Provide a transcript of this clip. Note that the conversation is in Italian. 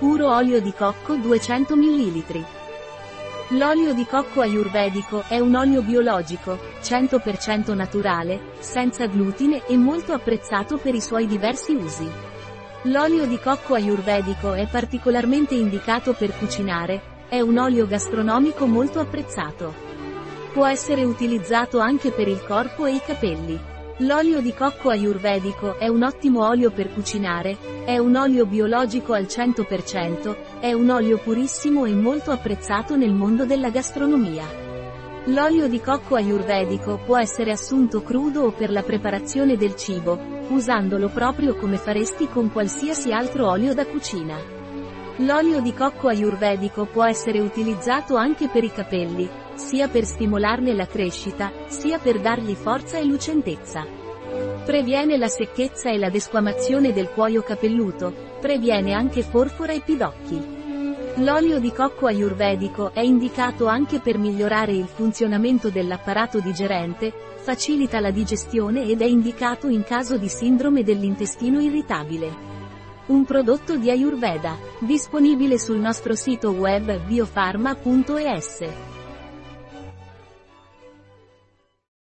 Puro olio di cocco 200 ml. L'olio di cocco ayurvedico è un olio biologico, 100% naturale, senza glutine e molto apprezzato per i suoi diversi usi. L'olio di cocco ayurvedico è particolarmente indicato per cucinare, è un olio gastronomico molto apprezzato. Può essere utilizzato anche per il corpo e i capelli. L'olio di cocco ayurvedico è un ottimo olio per cucinare, è un olio biologico al 100%, è un olio purissimo e molto apprezzato nel mondo della gastronomia. L'olio di cocco ayurvedico può essere assunto crudo o per la preparazione del cibo, usandolo proprio come faresti con qualsiasi altro olio da cucina. L'olio di cocco ayurvedico può essere utilizzato anche per i capelli, sia per stimolarne la crescita, sia per dargli forza e lucentezza. Previene la secchezza e la desquamazione del cuoio capelluto, previene anche forfora e pidocchi. L'olio di cocco ayurvedico è indicato anche per migliorare il funzionamento dell'apparato digerente, facilita la digestione ed è indicato in caso di sindrome dell'intestino irritabile. Un prodotto di Ayurveda, disponibile sul nostro sito web biofarma.es.